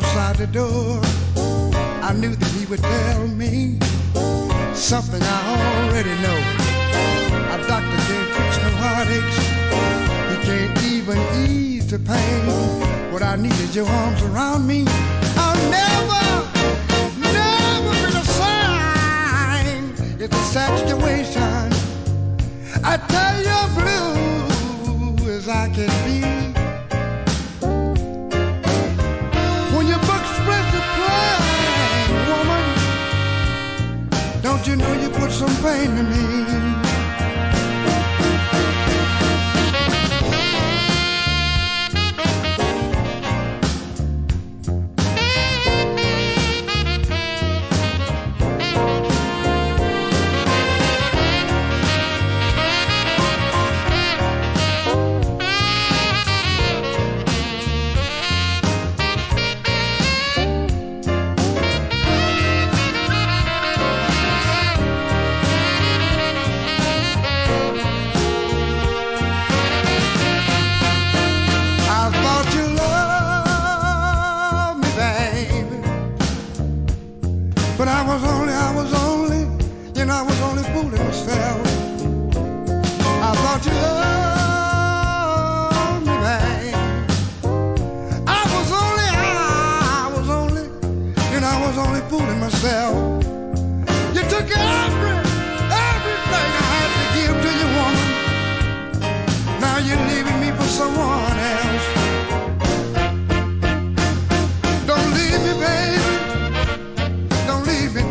outside the door, I knew that he would tell me something I already know. A doctor can't fix no heartaches, he can't even ease the pain. What I need is your arms around me. I'll never, never be the sign. It's a situation. I tell you, blue as I can be. you know you put some pain in me.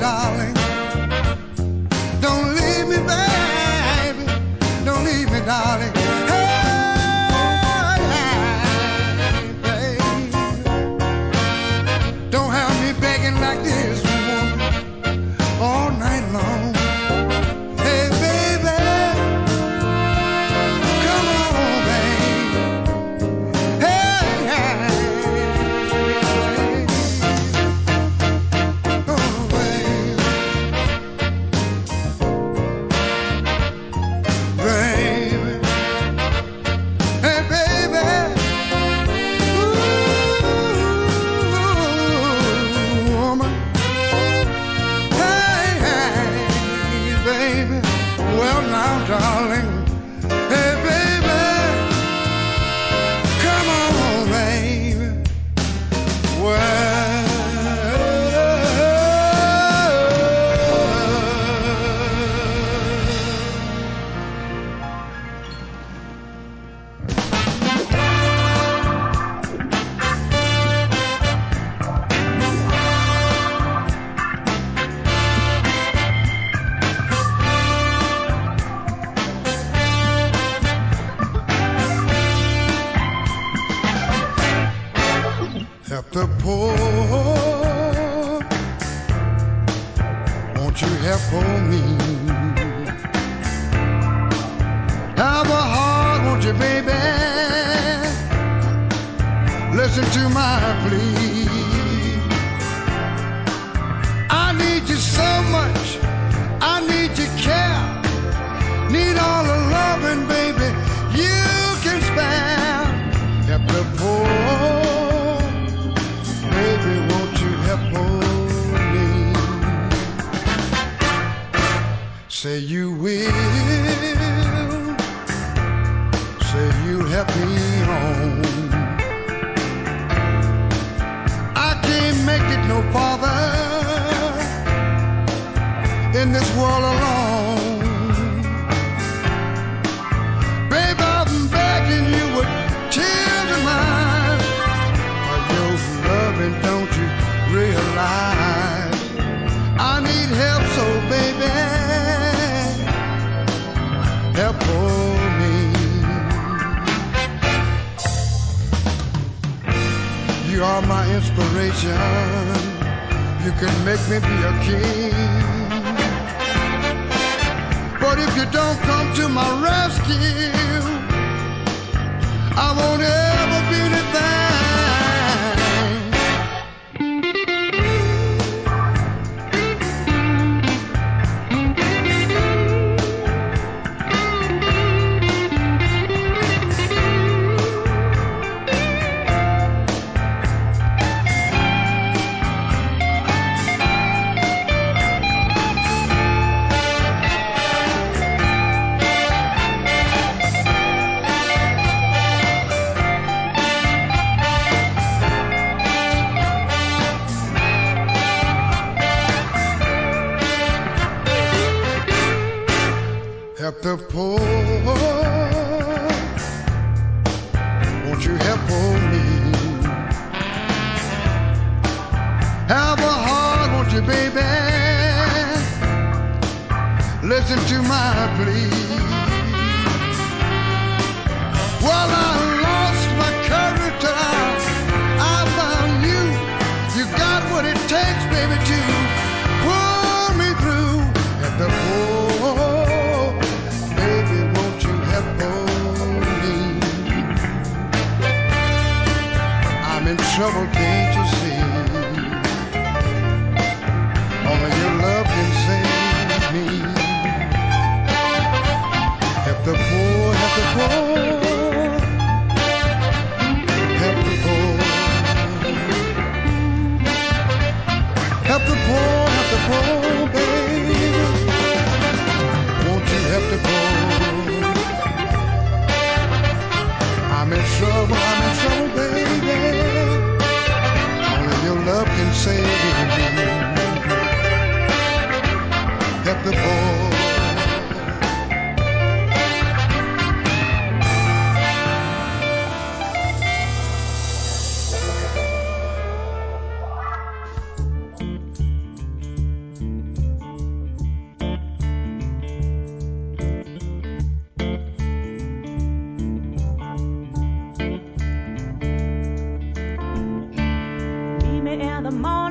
darling. to my plea. I need you so much. I need your care. Need all the loving, baby, you can spare. Help the poor. Baby, won't you help me? Say you will. inspiration. You can make me be a king. But if you don't come to my rescue, I won't ever be anything. the poor. the morning.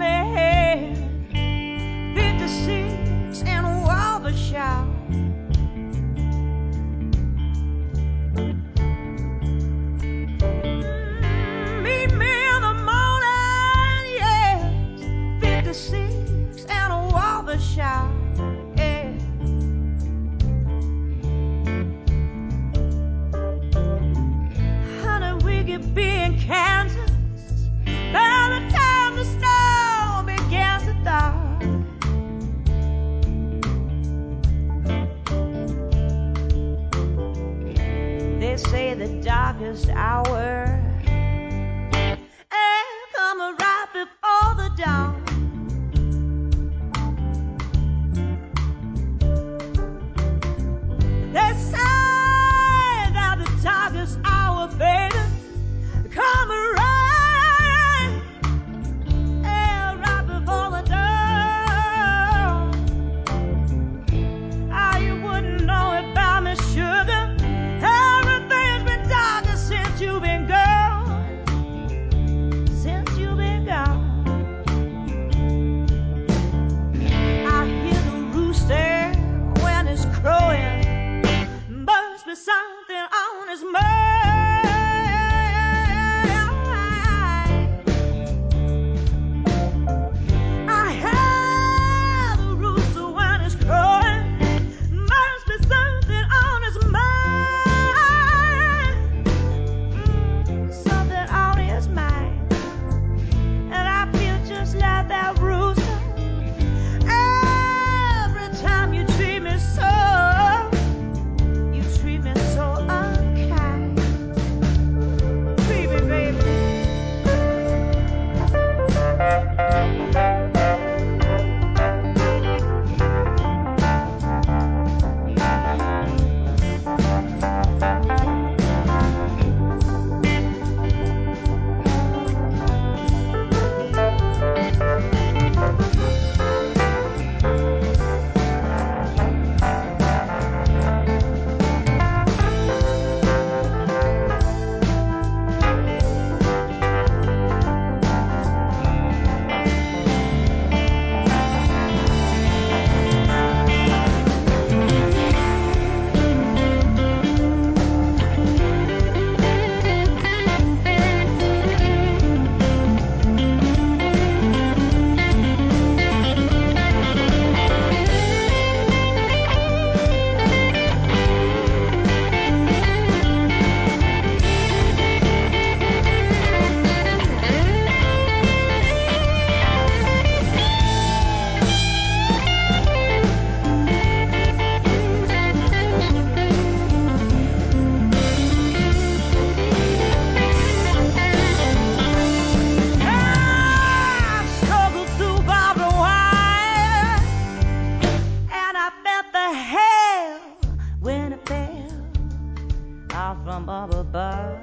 of above.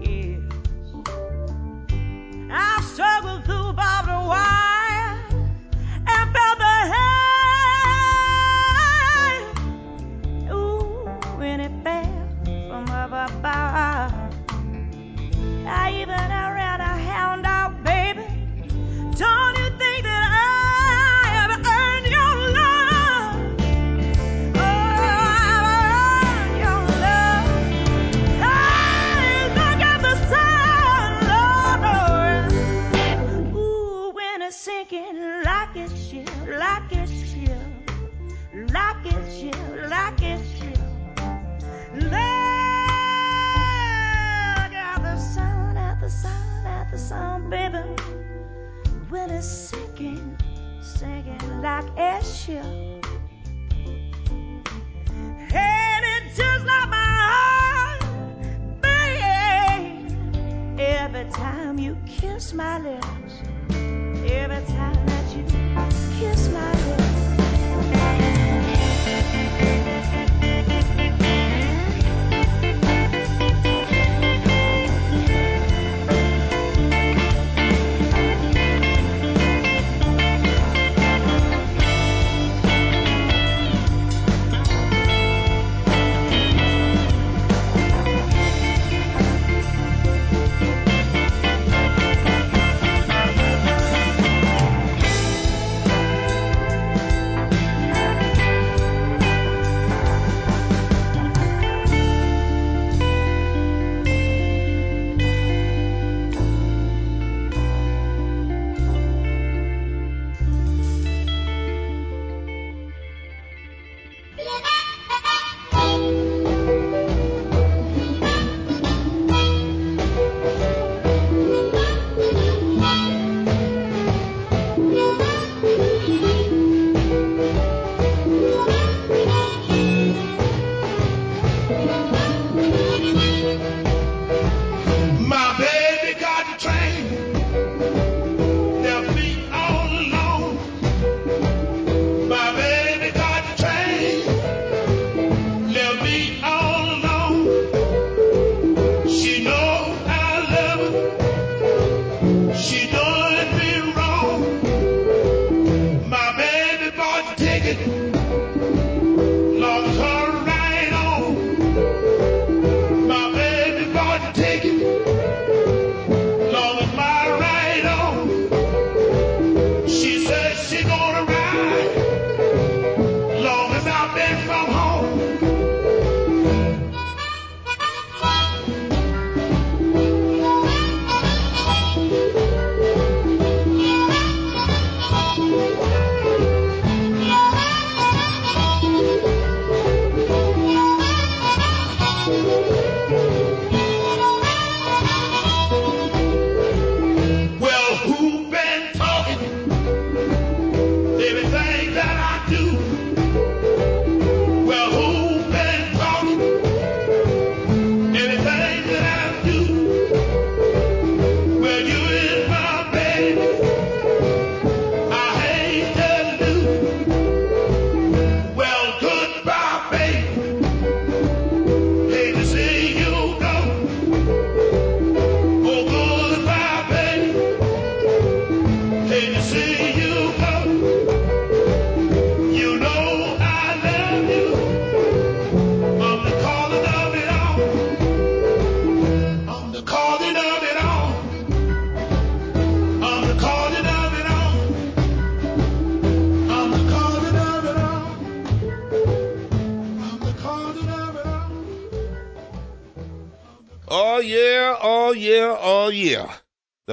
Yes. I've struggled through barbed wire. When it's sinking, sinking like a ship. And it just like my heart. Every time you kiss my lips, every time that you kiss my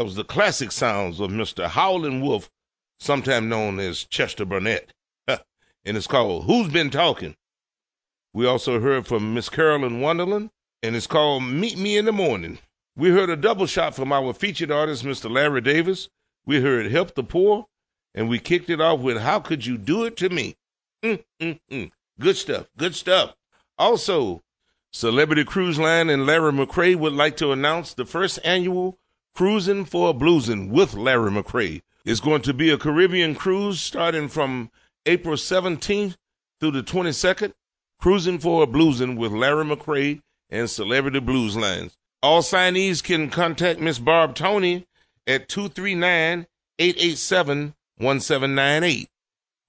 That was the classic sounds of Mr. Howlin' Wolf, sometime known as Chester Burnett. and it's called Who's Been Talking? We also heard from Miss Carolyn Wonderland, and it's called Meet Me in the Morning. We heard a double shot from our featured artist, Mr. Larry Davis. We heard Help the Poor, and we kicked it off with How Could You Do It to Me? Mm, mm, mm. Good stuff, good stuff. Also, Celebrity Cruise Line and Larry McCray would like to announce the first annual Cruising for a Bluesin' with Larry McCray. is going to be a Caribbean cruise starting from April 17th through the 22nd. Cruising for a Bluesin' with Larry McCray and Celebrity Blues Lines. All signees can contact Miss Barb Tony at 239 887 1798.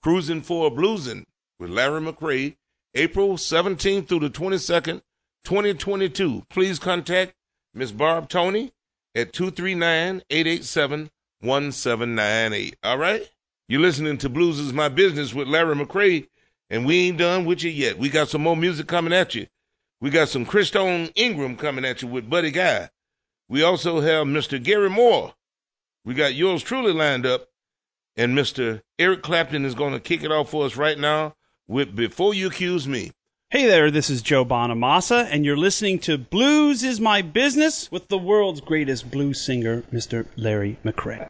Cruising for a Bluesin' with Larry McCray, April 17th through the 22nd, 2022. Please contact Miss Barb Tony at 239-887-1798. All right? You're listening to Blues is My Business with Larry McCray, and we ain't done with you yet. We got some more music coming at you. We got some Christone Ingram coming at you with Buddy Guy. We also have Mr. Gary Moore. We got yours truly lined up. And Mr. Eric Clapton is going to kick it off for us right now with Before You Accuse Me. Hey there, this is Joe Bonamassa, and you're listening to Blues is My Business with the world's greatest blues singer, Mr. Larry McCray.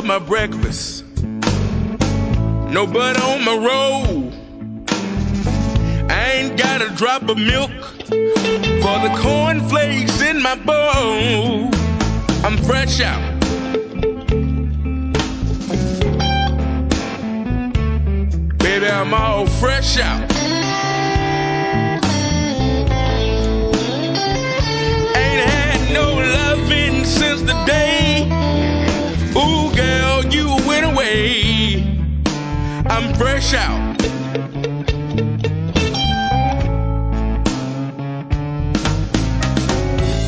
For my breakfast. No butter on my roll. I ain't got a drop of milk for the cornflakes in my bowl. I'm fresh out. Baby, I'm all fresh out. Ain't had no loving since the day. Fresh out.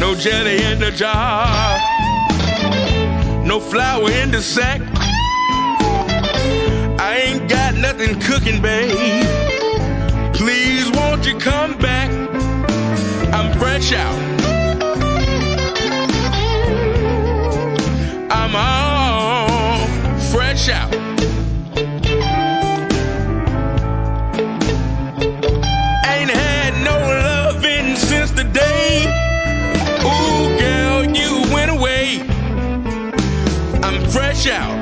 No jelly in the jar. No flour in the sack. I ain't got nothing cooking, babe. Please, won't you come back? I'm fresh out. I'm all fresh out. I'm out.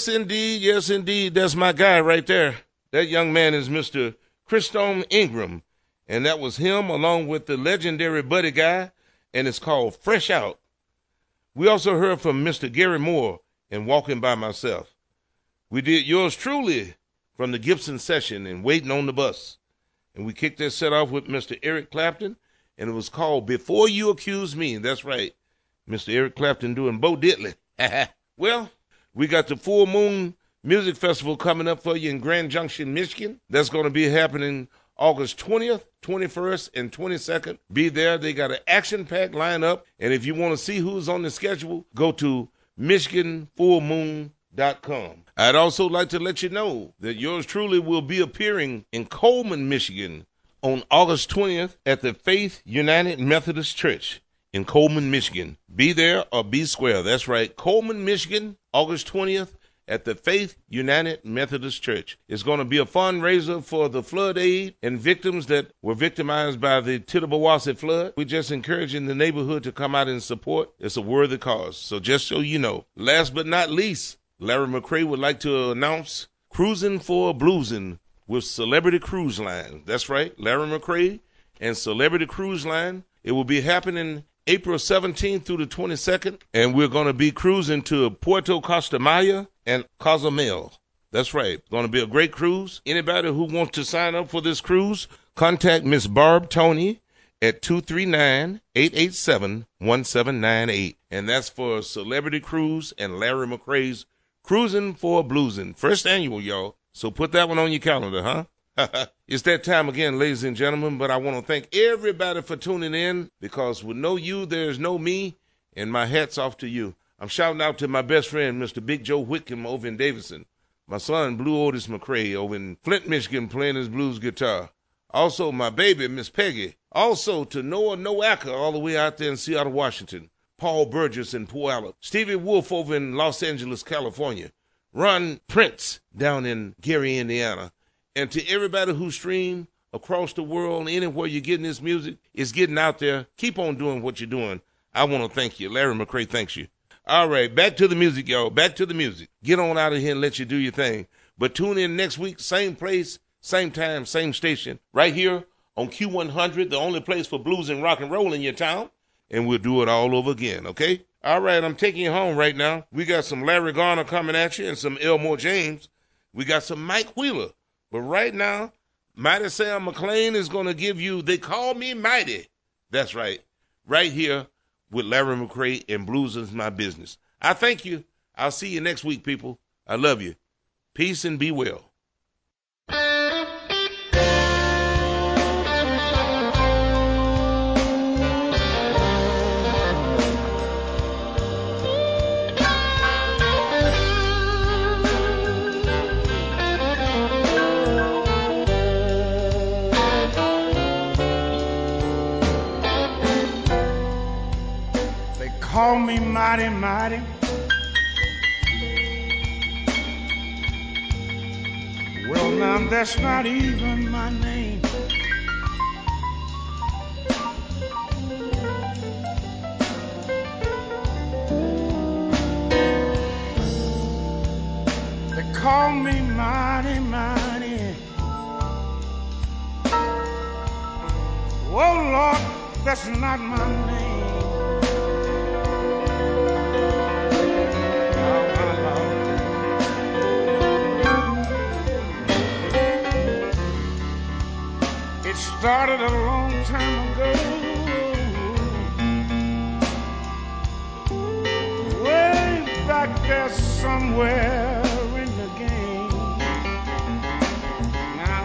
Yes, indeed. Yes, indeed. That's my guy right there. That young man is Mr. Christone Ingram. And that was him along with the legendary Buddy Guy. And it's called Fresh Out. We also heard from Mr. Gary Moore in Walking by Myself. We did yours truly from the Gibson session and Waiting on the Bus. And we kicked that set off with Mr. Eric Clapton. And it was called Before You Accuse Me. That's right. Mr. Eric Clapton doing Bo Diddley. well, we got the Full Moon Music Festival coming up for you in Grand Junction, Michigan. That's going to be happening August 20th, 21st, and 22nd. Be there. They got an action packed lineup. And if you want to see who's on the schedule, go to MichiganFullMoon.com. I'd also like to let you know that yours truly will be appearing in Coleman, Michigan on August 20th at the Faith United Methodist Church in Coleman, Michigan. Be there or be square. That's right. Coleman, Michigan, August 20th at the Faith United Methodist Church. It's going to be a fundraiser for the flood aid and victims that were victimized by the Tittabawassee flood. We're just encouraging the neighborhood to come out and support. It's a worthy cause. So just so you know. Last but not least, Larry McCray would like to announce Cruising for Bluesing with Celebrity Cruise Line. That's right, Larry McCray and Celebrity Cruise Line. It will be happening April 17th through the 22nd, and we're going to be cruising to Puerto Costamaya and Cozumel. That's right. Going to be a great cruise. Anybody who wants to sign up for this cruise, contact Miss Barb Tony at 239-887-1798. And that's for Celebrity Cruise and Larry McCray's Cruising for Bluesing. First annual, y'all. So put that one on your calendar, huh? it's that time again, ladies and gentlemen, but I want to thank everybody for tuning in because with no you, there's no me, and my hat's off to you. I'm shouting out to my best friend, Mr. Big Joe Whitcomb over in Davison. My son, Blue Otis McCray, over in Flint, Michigan, playing his blues guitar. Also, my baby, Miss Peggy. Also, to Noah Noaka, all the way out there in Seattle, Washington. Paul Burgess in Puyallup. Stevie Wolf over in Los Angeles, California. Ron Prince down in Gary, Indiana. And to everybody who stream across the world, anywhere you're getting this music, it's getting out there. Keep on doing what you're doing. I want to thank you. Larry McCray thanks you. All right, back to the music, y'all. Back to the music. Get on out of here and let you do your thing. But tune in next week, same place, same time, same station, right here on Q100, the only place for blues and rock and roll in your town. And we'll do it all over again, okay? All right, I'm taking you home right now. We got some Larry Garner coming at you and some Elmore James. We got some Mike Wheeler. But right now, Mighty Sam McClain is going to give you They Call Me Mighty. That's right. Right here with Larry McCray and Blues is My Business. I thank you. I'll see you next week, people. I love you. Peace and be well. Call me mighty, mighty. Well, now that's not even my name. They call me mighty, mighty. Oh, Lord, that's not my name. It started a long time ago. Way back there somewhere in the game. Now,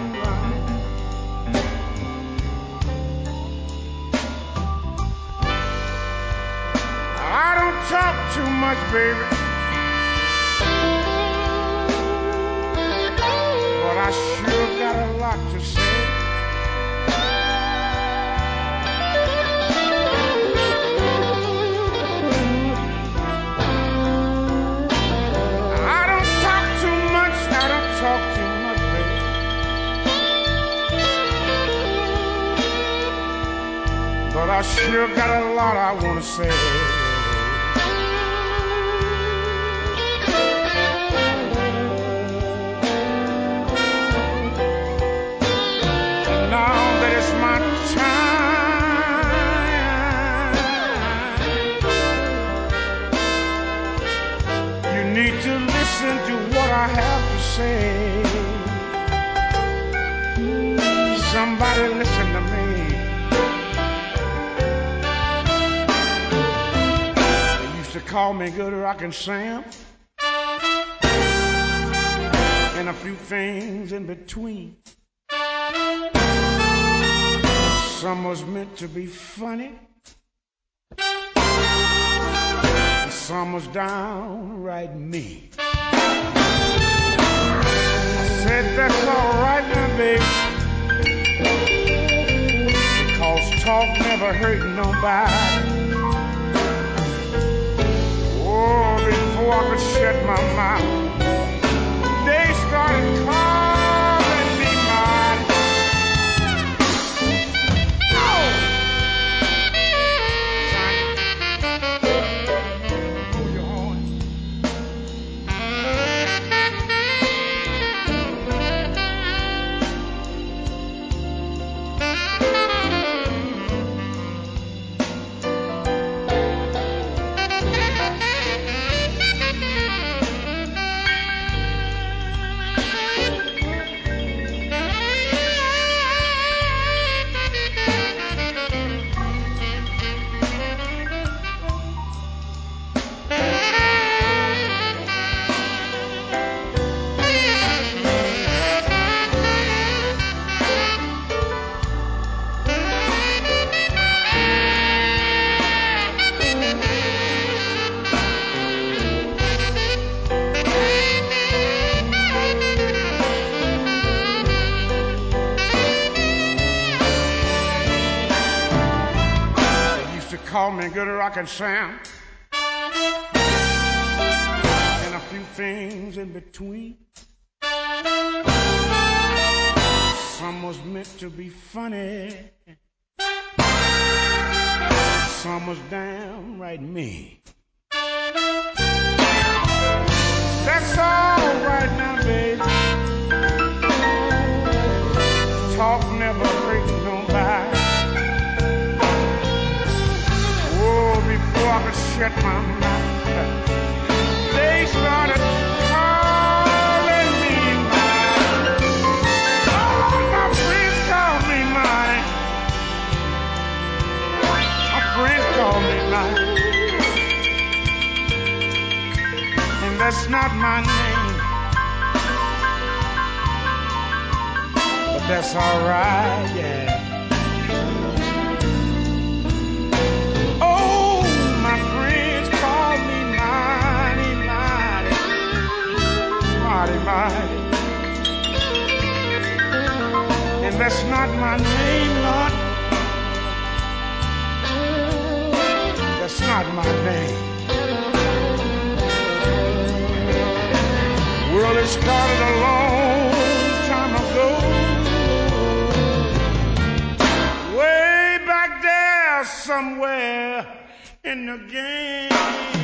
I don't talk too much, baby. But I sure sure got a lot I want to say. Call me Good Rockin' Sam. And a few things in between. Some was meant to be funny. and Some was downright mean. I said that's all right now, baby. Because talk never hurt nobody. Before I could shut my mouth, they started calling rocket sound. And a few things in between. Some was meant to be funny. Some was downright mean. That's all right now, baby. Talk shut my mouth, they started calling me mine. Oh, my friends call me mine. Oh, my friends call me mine. And that's not my name. But that's alright, yeah. Mighty. And that's not my name, Lord. That's not my name. Well, it started a long time ago. Way back there somewhere in the game.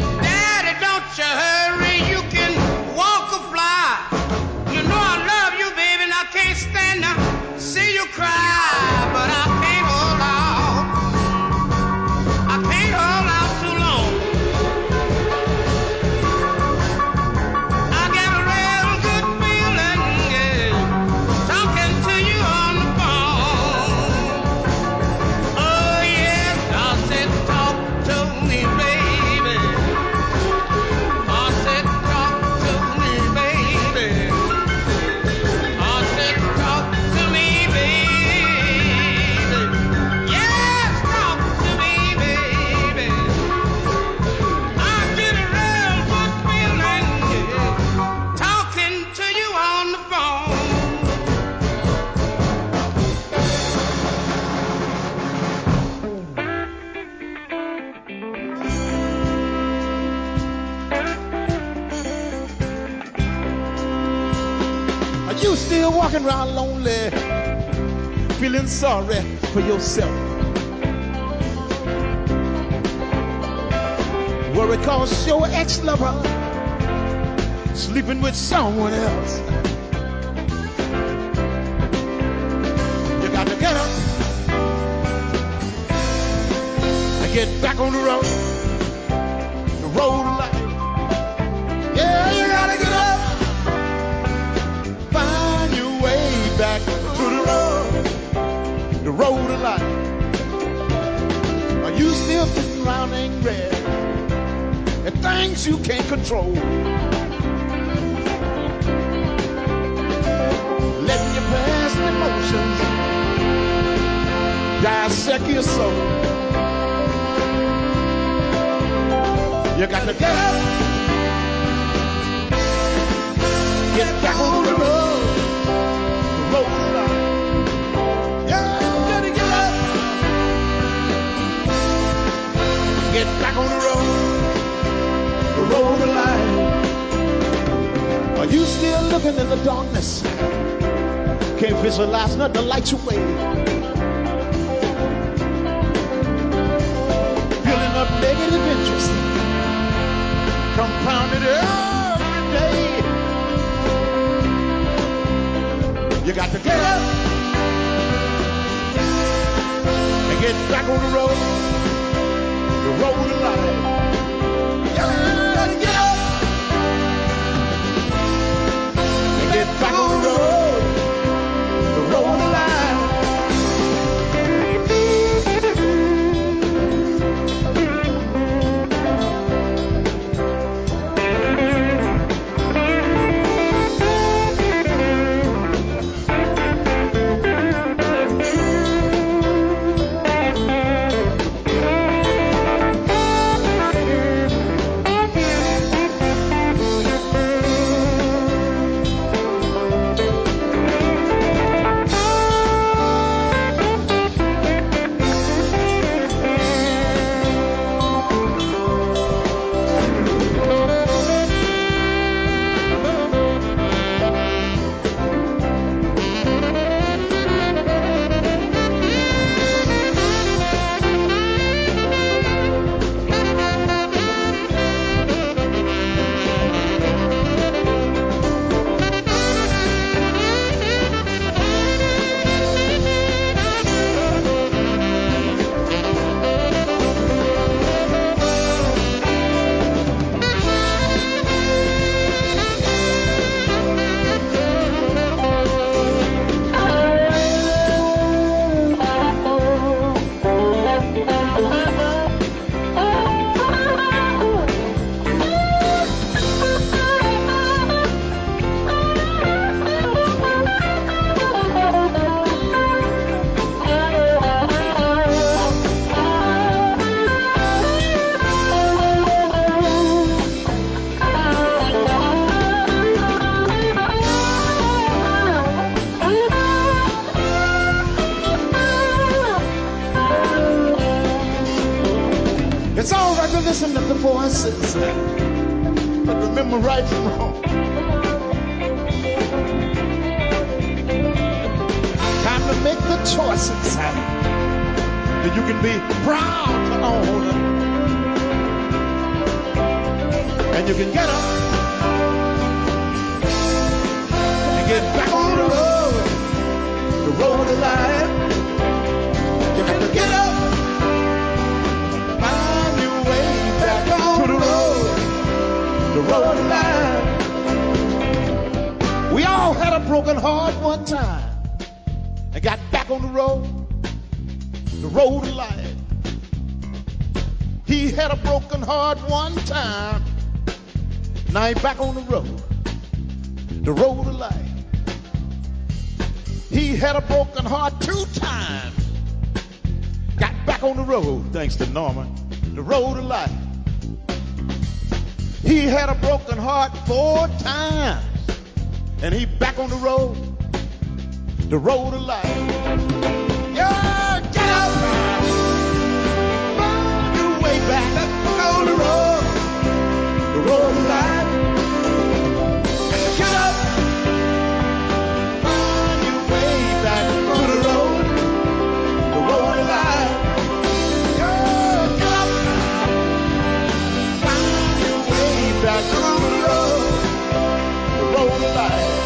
Yeah. Walking around lonely, feeling sorry for yourself? Worry cause your ex-lover sleeping with someone else. You got to get up and get back on the road, at things you can't control? Letting your past emotions dissect your soul. You got to get up. Get back on the road. The road of. Yeah, you gotta get up. Get back on the road. Road of life. Are you still looking in the darkness? Can't visualize nothing to light your way. Building up negative interest. Compounded every day. You got to get up and get back on the road, the road of life. The road of life. We all had a broken heart one time and got back on the road, the road of life. He had a broken heart one time, now he's back on the road, the road of life. He had a broken heart two times, got back on the road, thanks to Norman, the road of life. He had a broken heart four times, and he back on the road, the road of life. Yeah, get up, find your way back on the road, the road of life. Life.